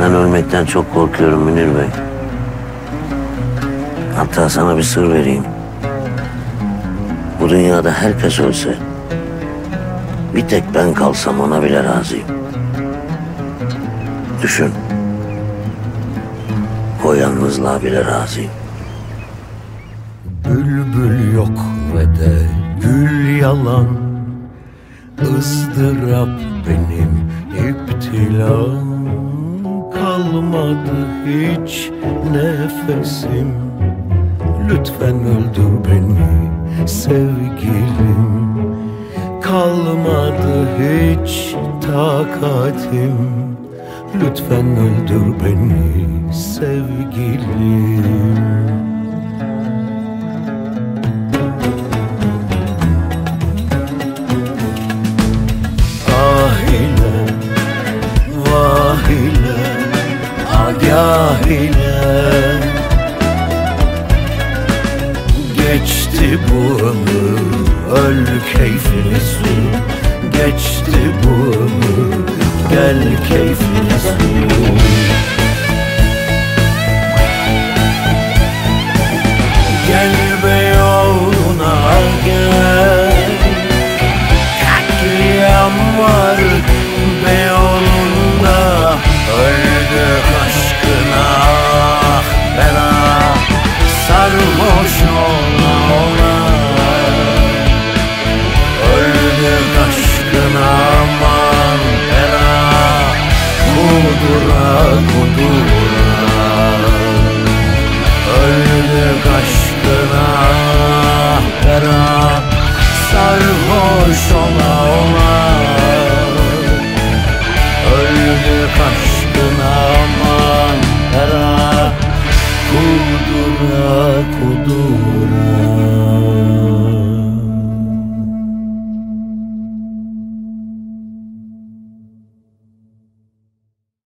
Ben ölmekten çok korkuyorum Münir Bey. Hatta sana bir sır vereyim. Bu dünyada herkes ölse, bir tek ben kalsam ona bile razıyım. Düşün. O yalnızlığa bile razıyım. Bülbül yok ve de gül yalan ızdırap benim iptilam Kalmadı hiç nefesim. Lütfen öldür beni sevgilim. Kalmadı hiç takatim. Lütfen öldür beni sevgilim ile Geçti bu ömür, öl keyfini sür Geçti bu ömür, gel keyfini sür Kudura kudura Öldük aşkına bela Sarhoş ola ola